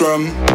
Bang,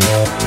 Thank.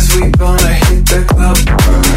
Cause we gonna hit the club.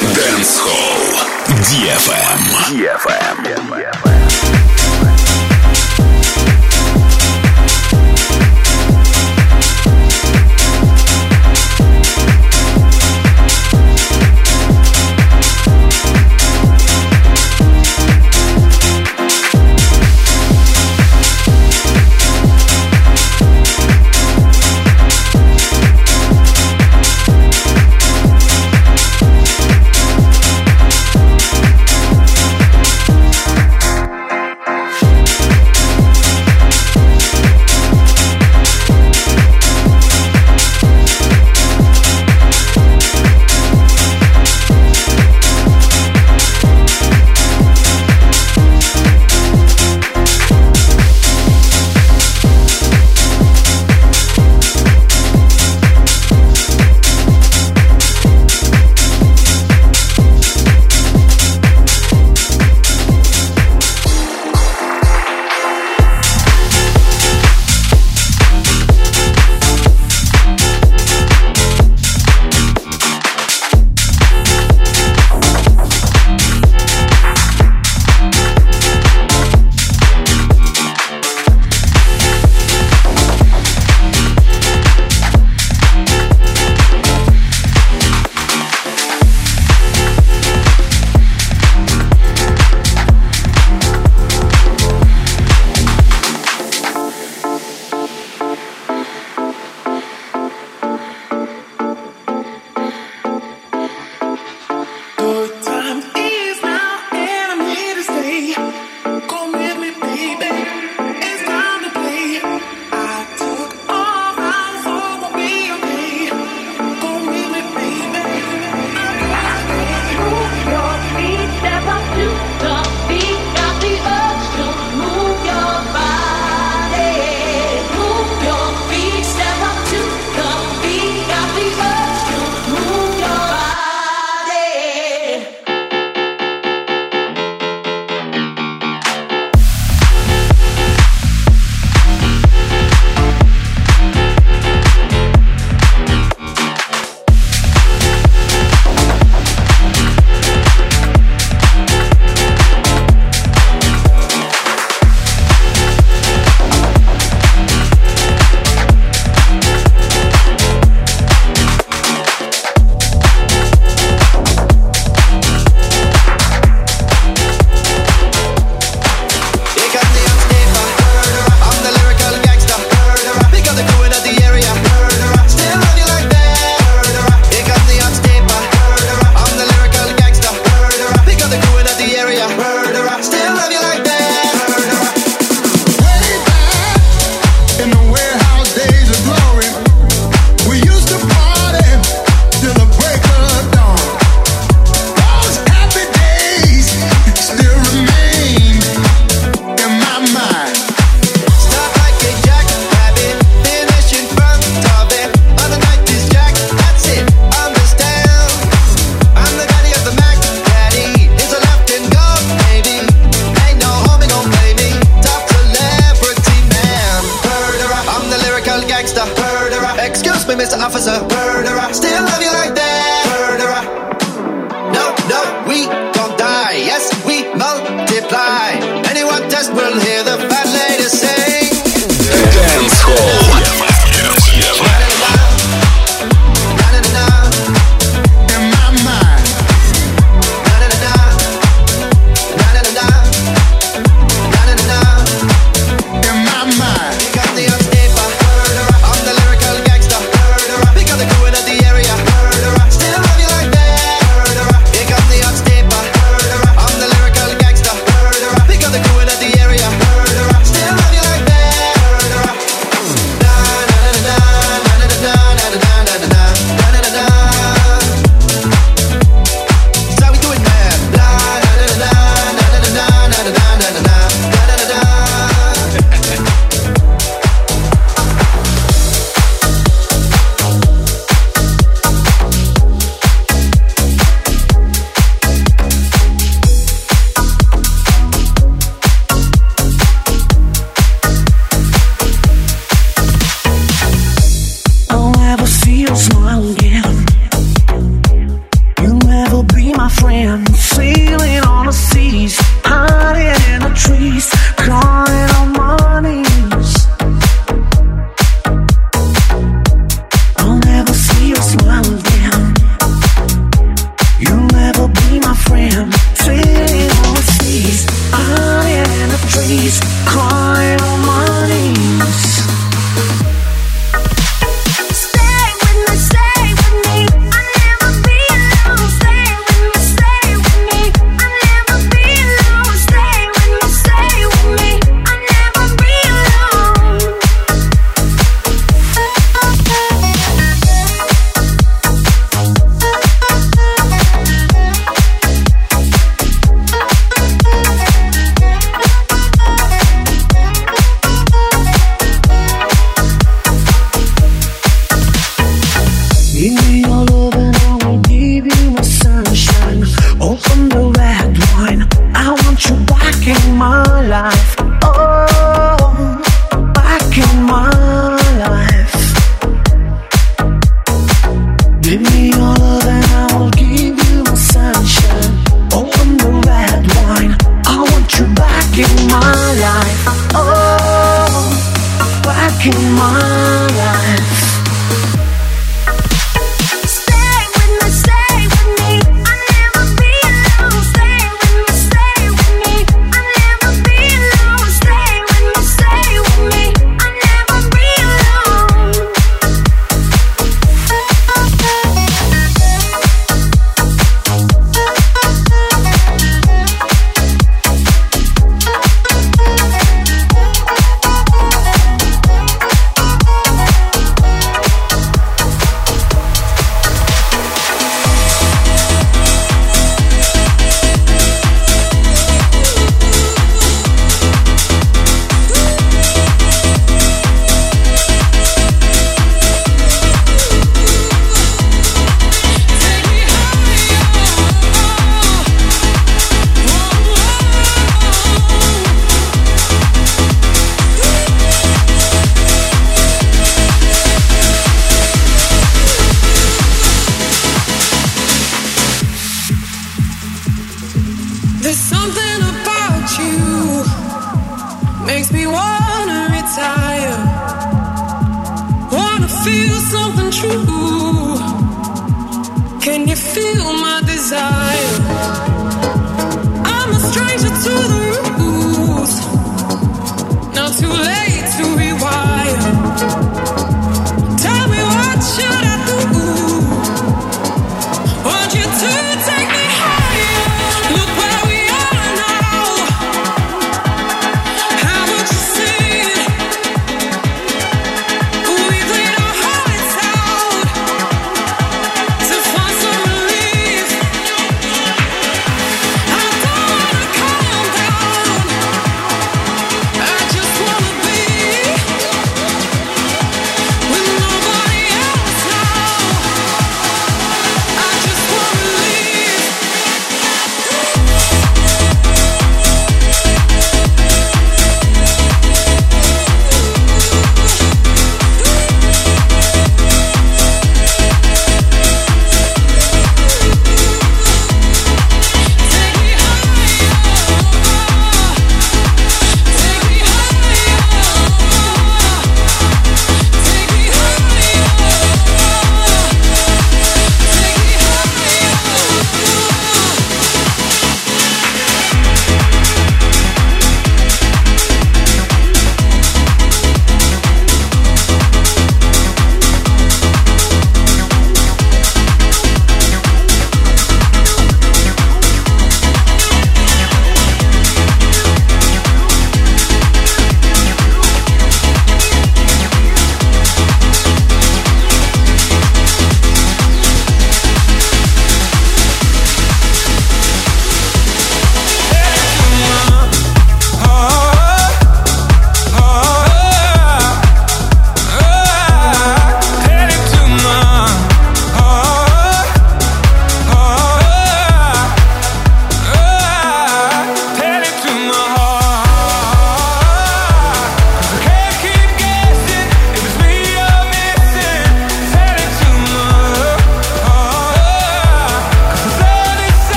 Дэнс Холл. DFM. DFM. DFM.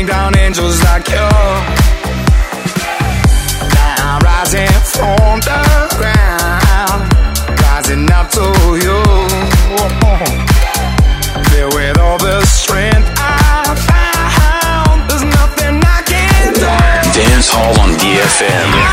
bring down angels like you. Now I'm rising from the ground, rising up to you. Filled with all the strength I found, there's nothing I can do. Dance Hall on DFM.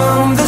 Safe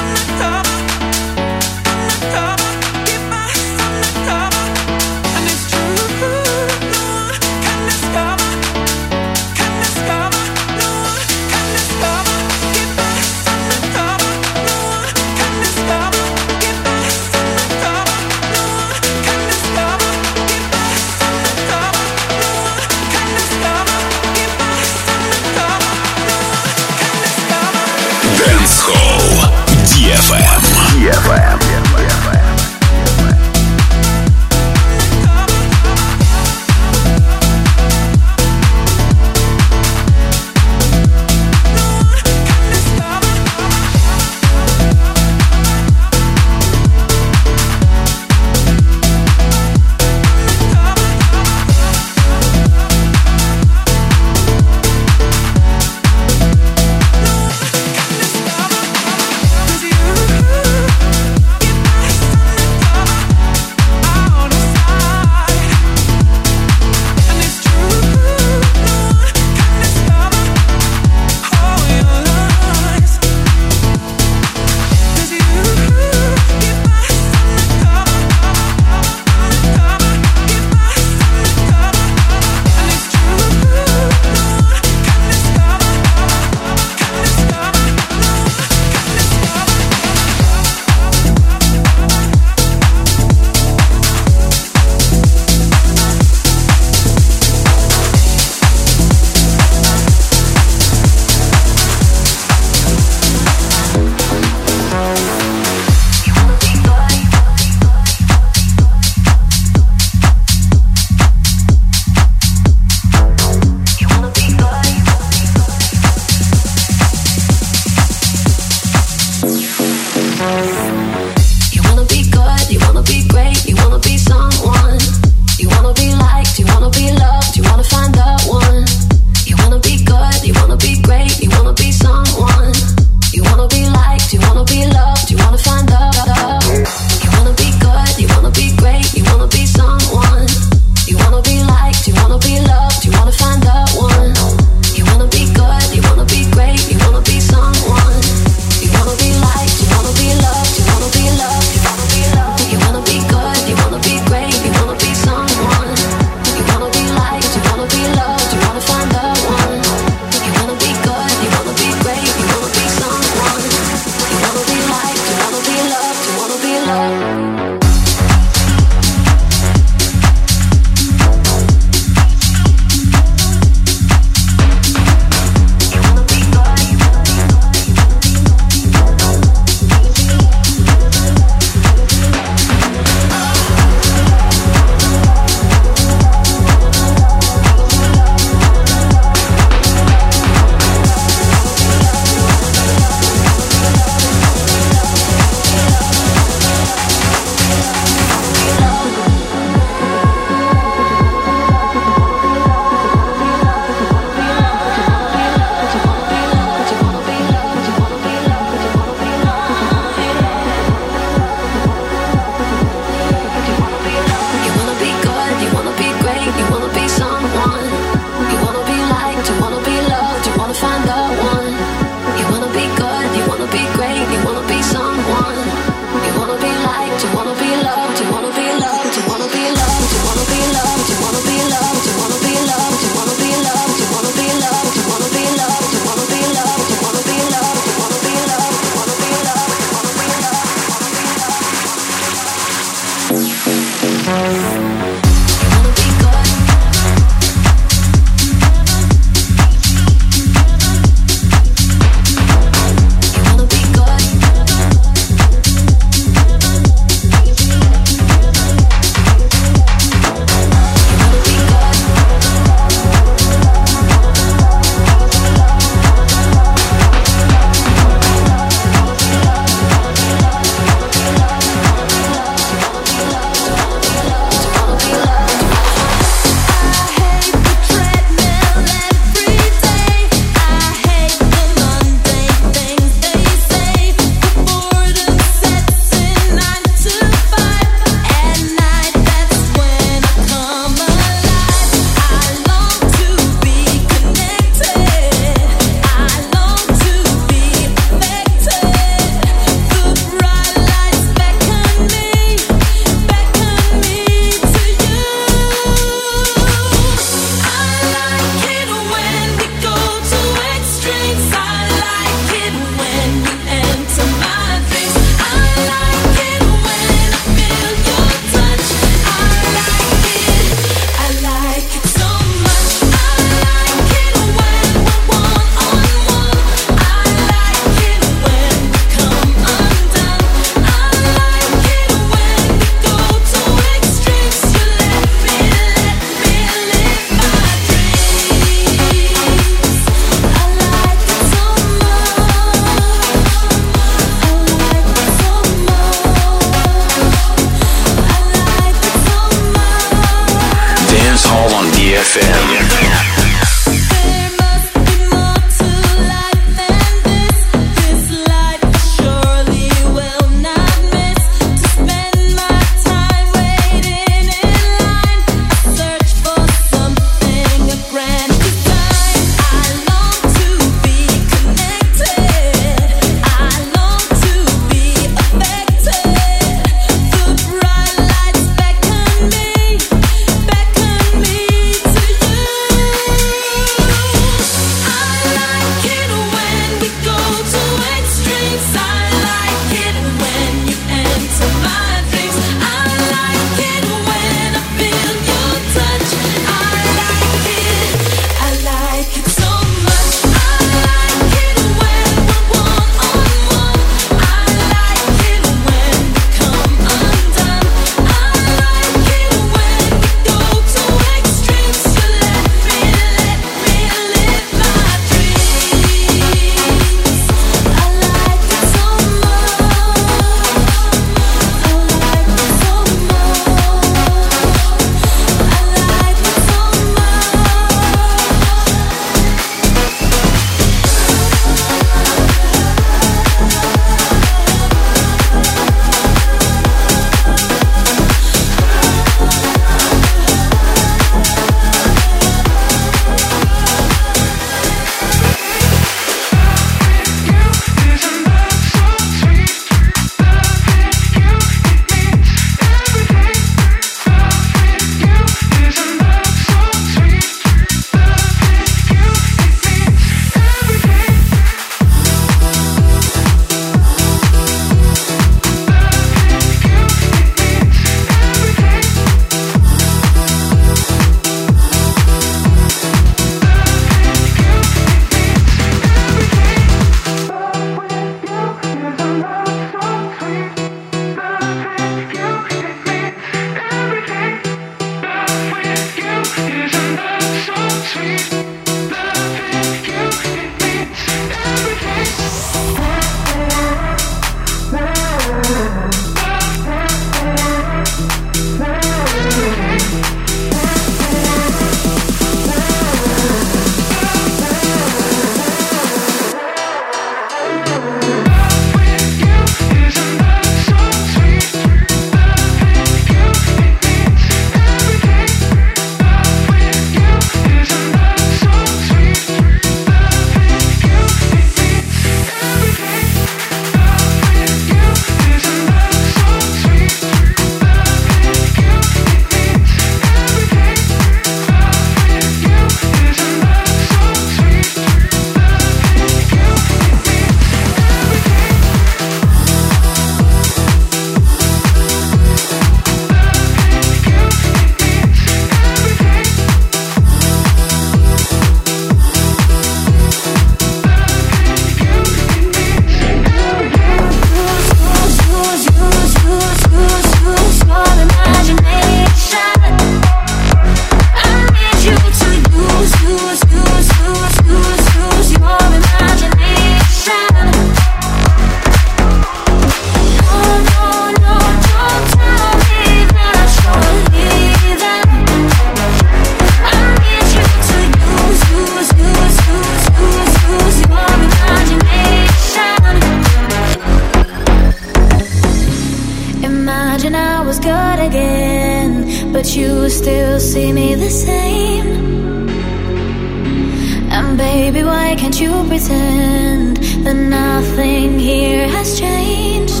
you pretend that nothing here has changed.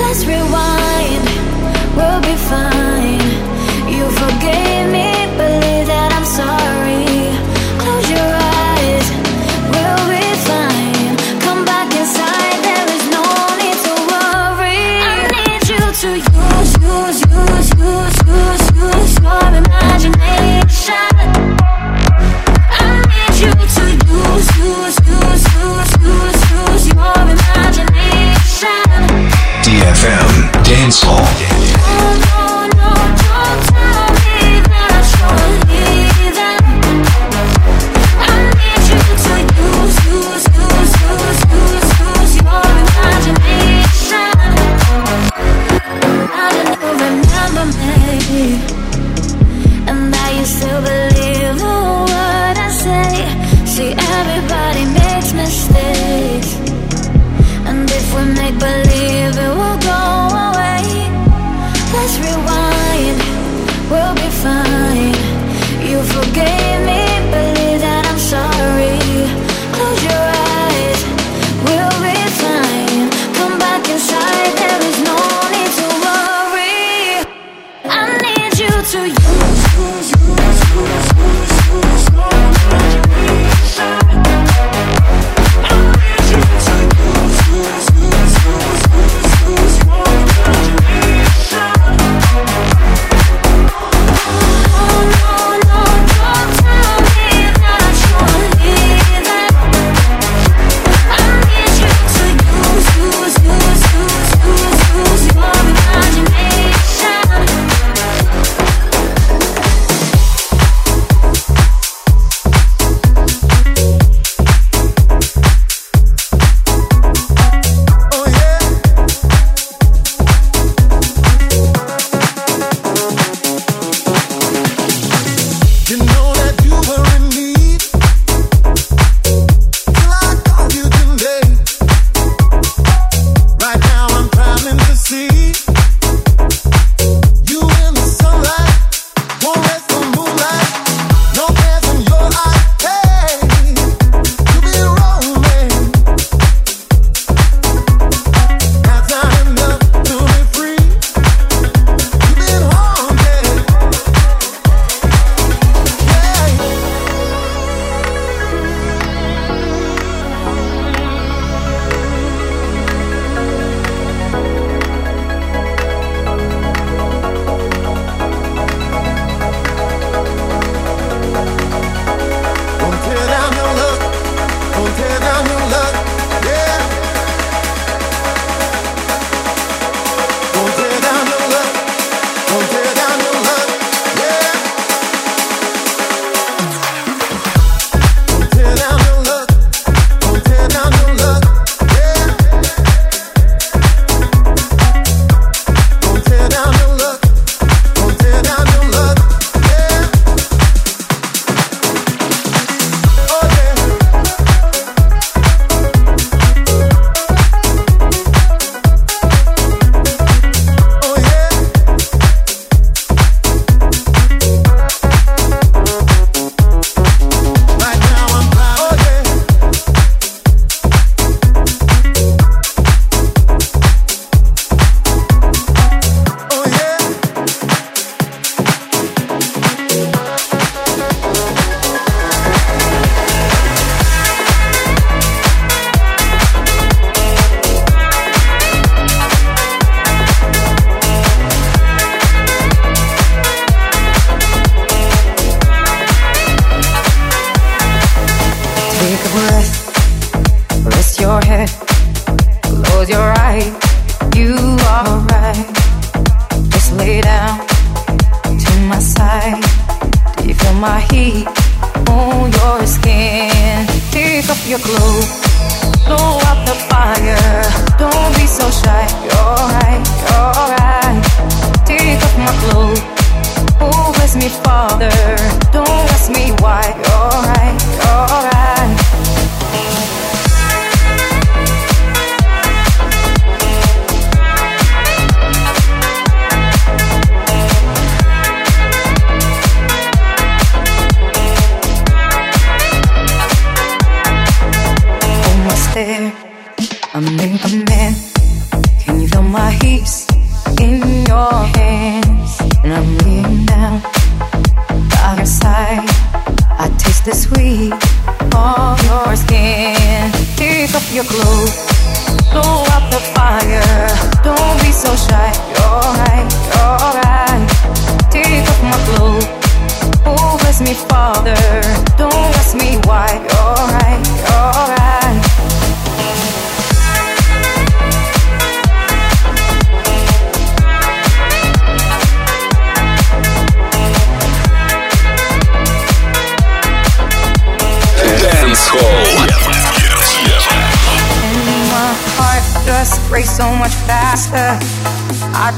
Let's rewind, we'll be fine.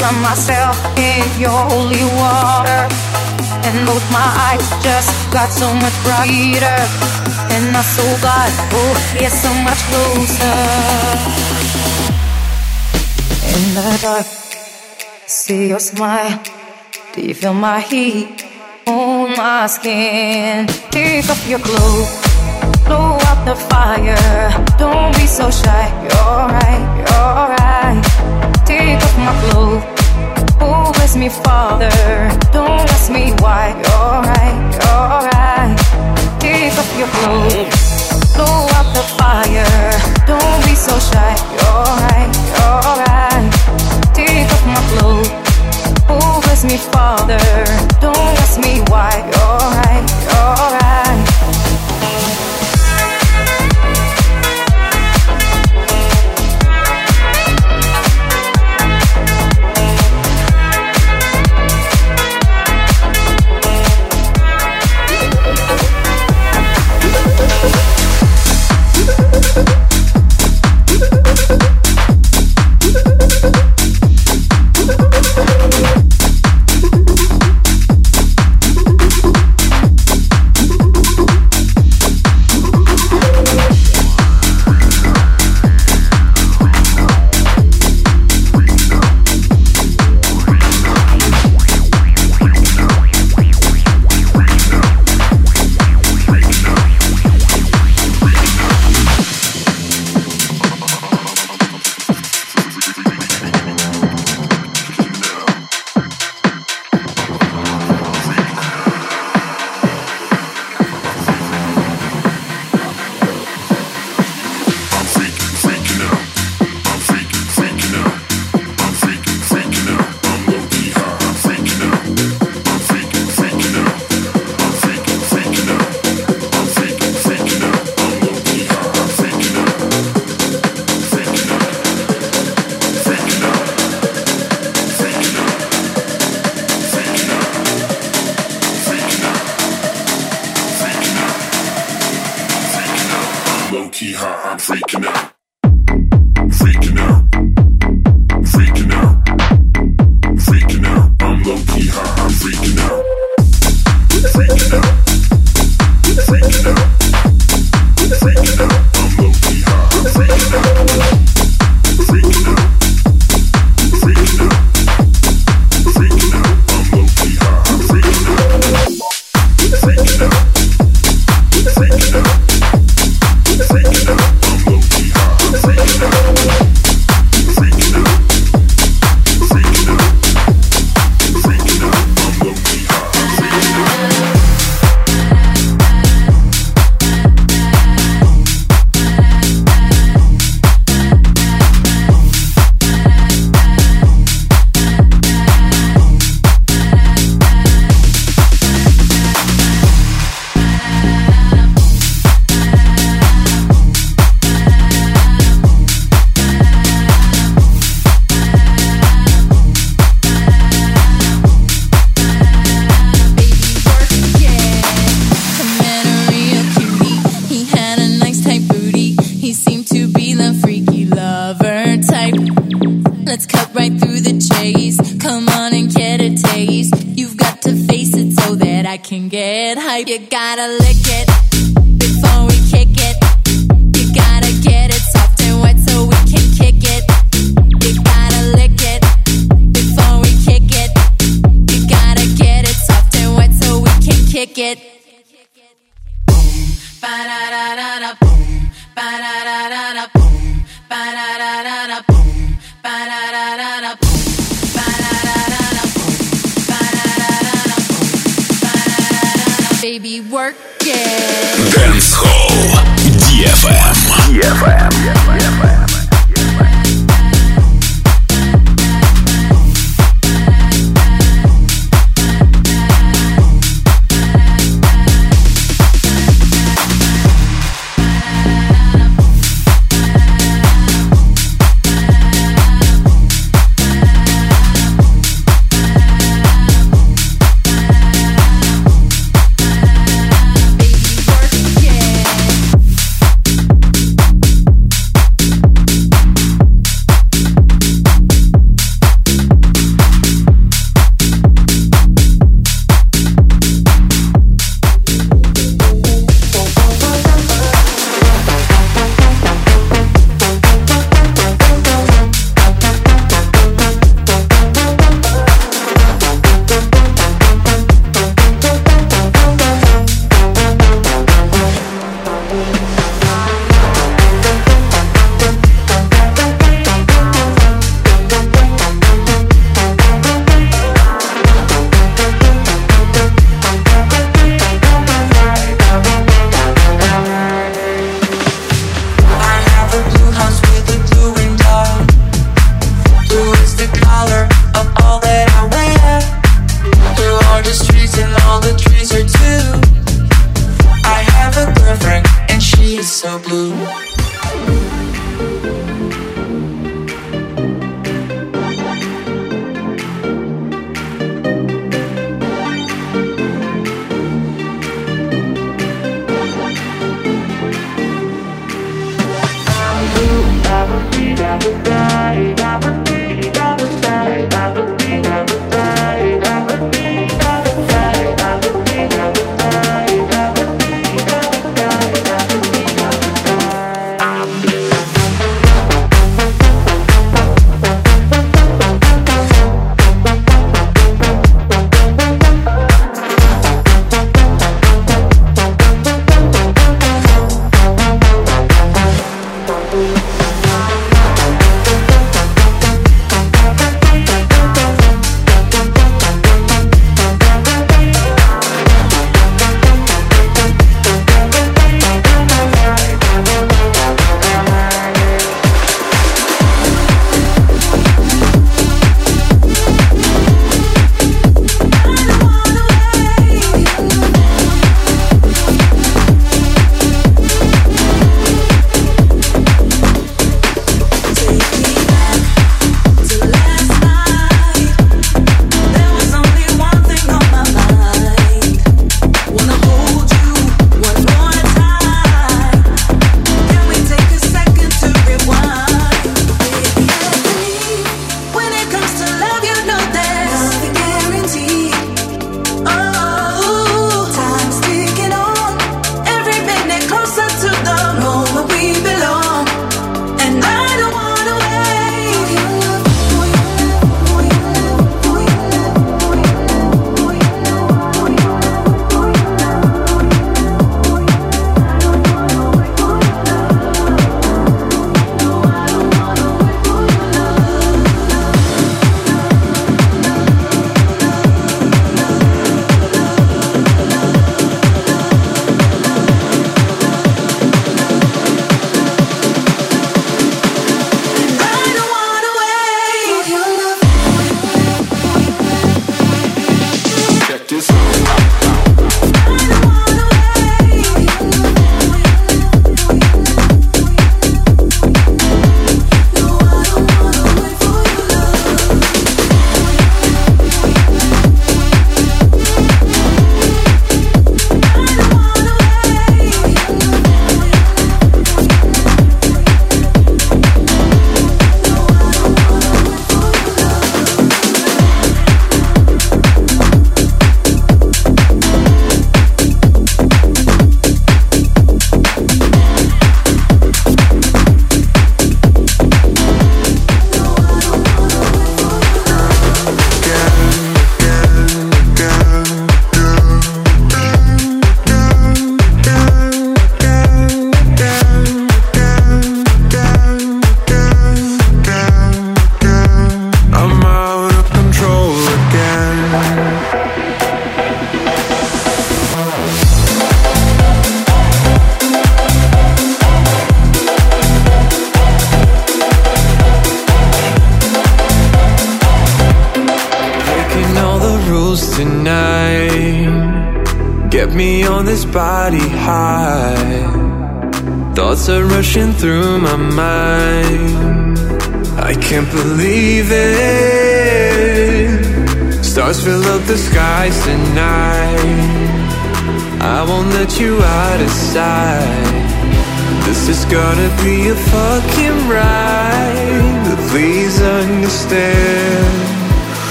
drown myself in your holy water. And both my eyes just got so much brighter. And I saw God, oh, yeah, so much closer. In the dark, see your smile. Do you feel my heat on my skin? Take off your clothes, blow out the fire. Don't be so shy, you're right, you're right off my clothes. Oh, bless me, Father. Don't ask me why. You're right, you're right. Take off your clothes. Blow out the fire. Don't be so shy. You're right, you're right. Take off my clothes. Oh, bless me, Father. Don't ask me why. You're right, you're right.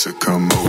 To come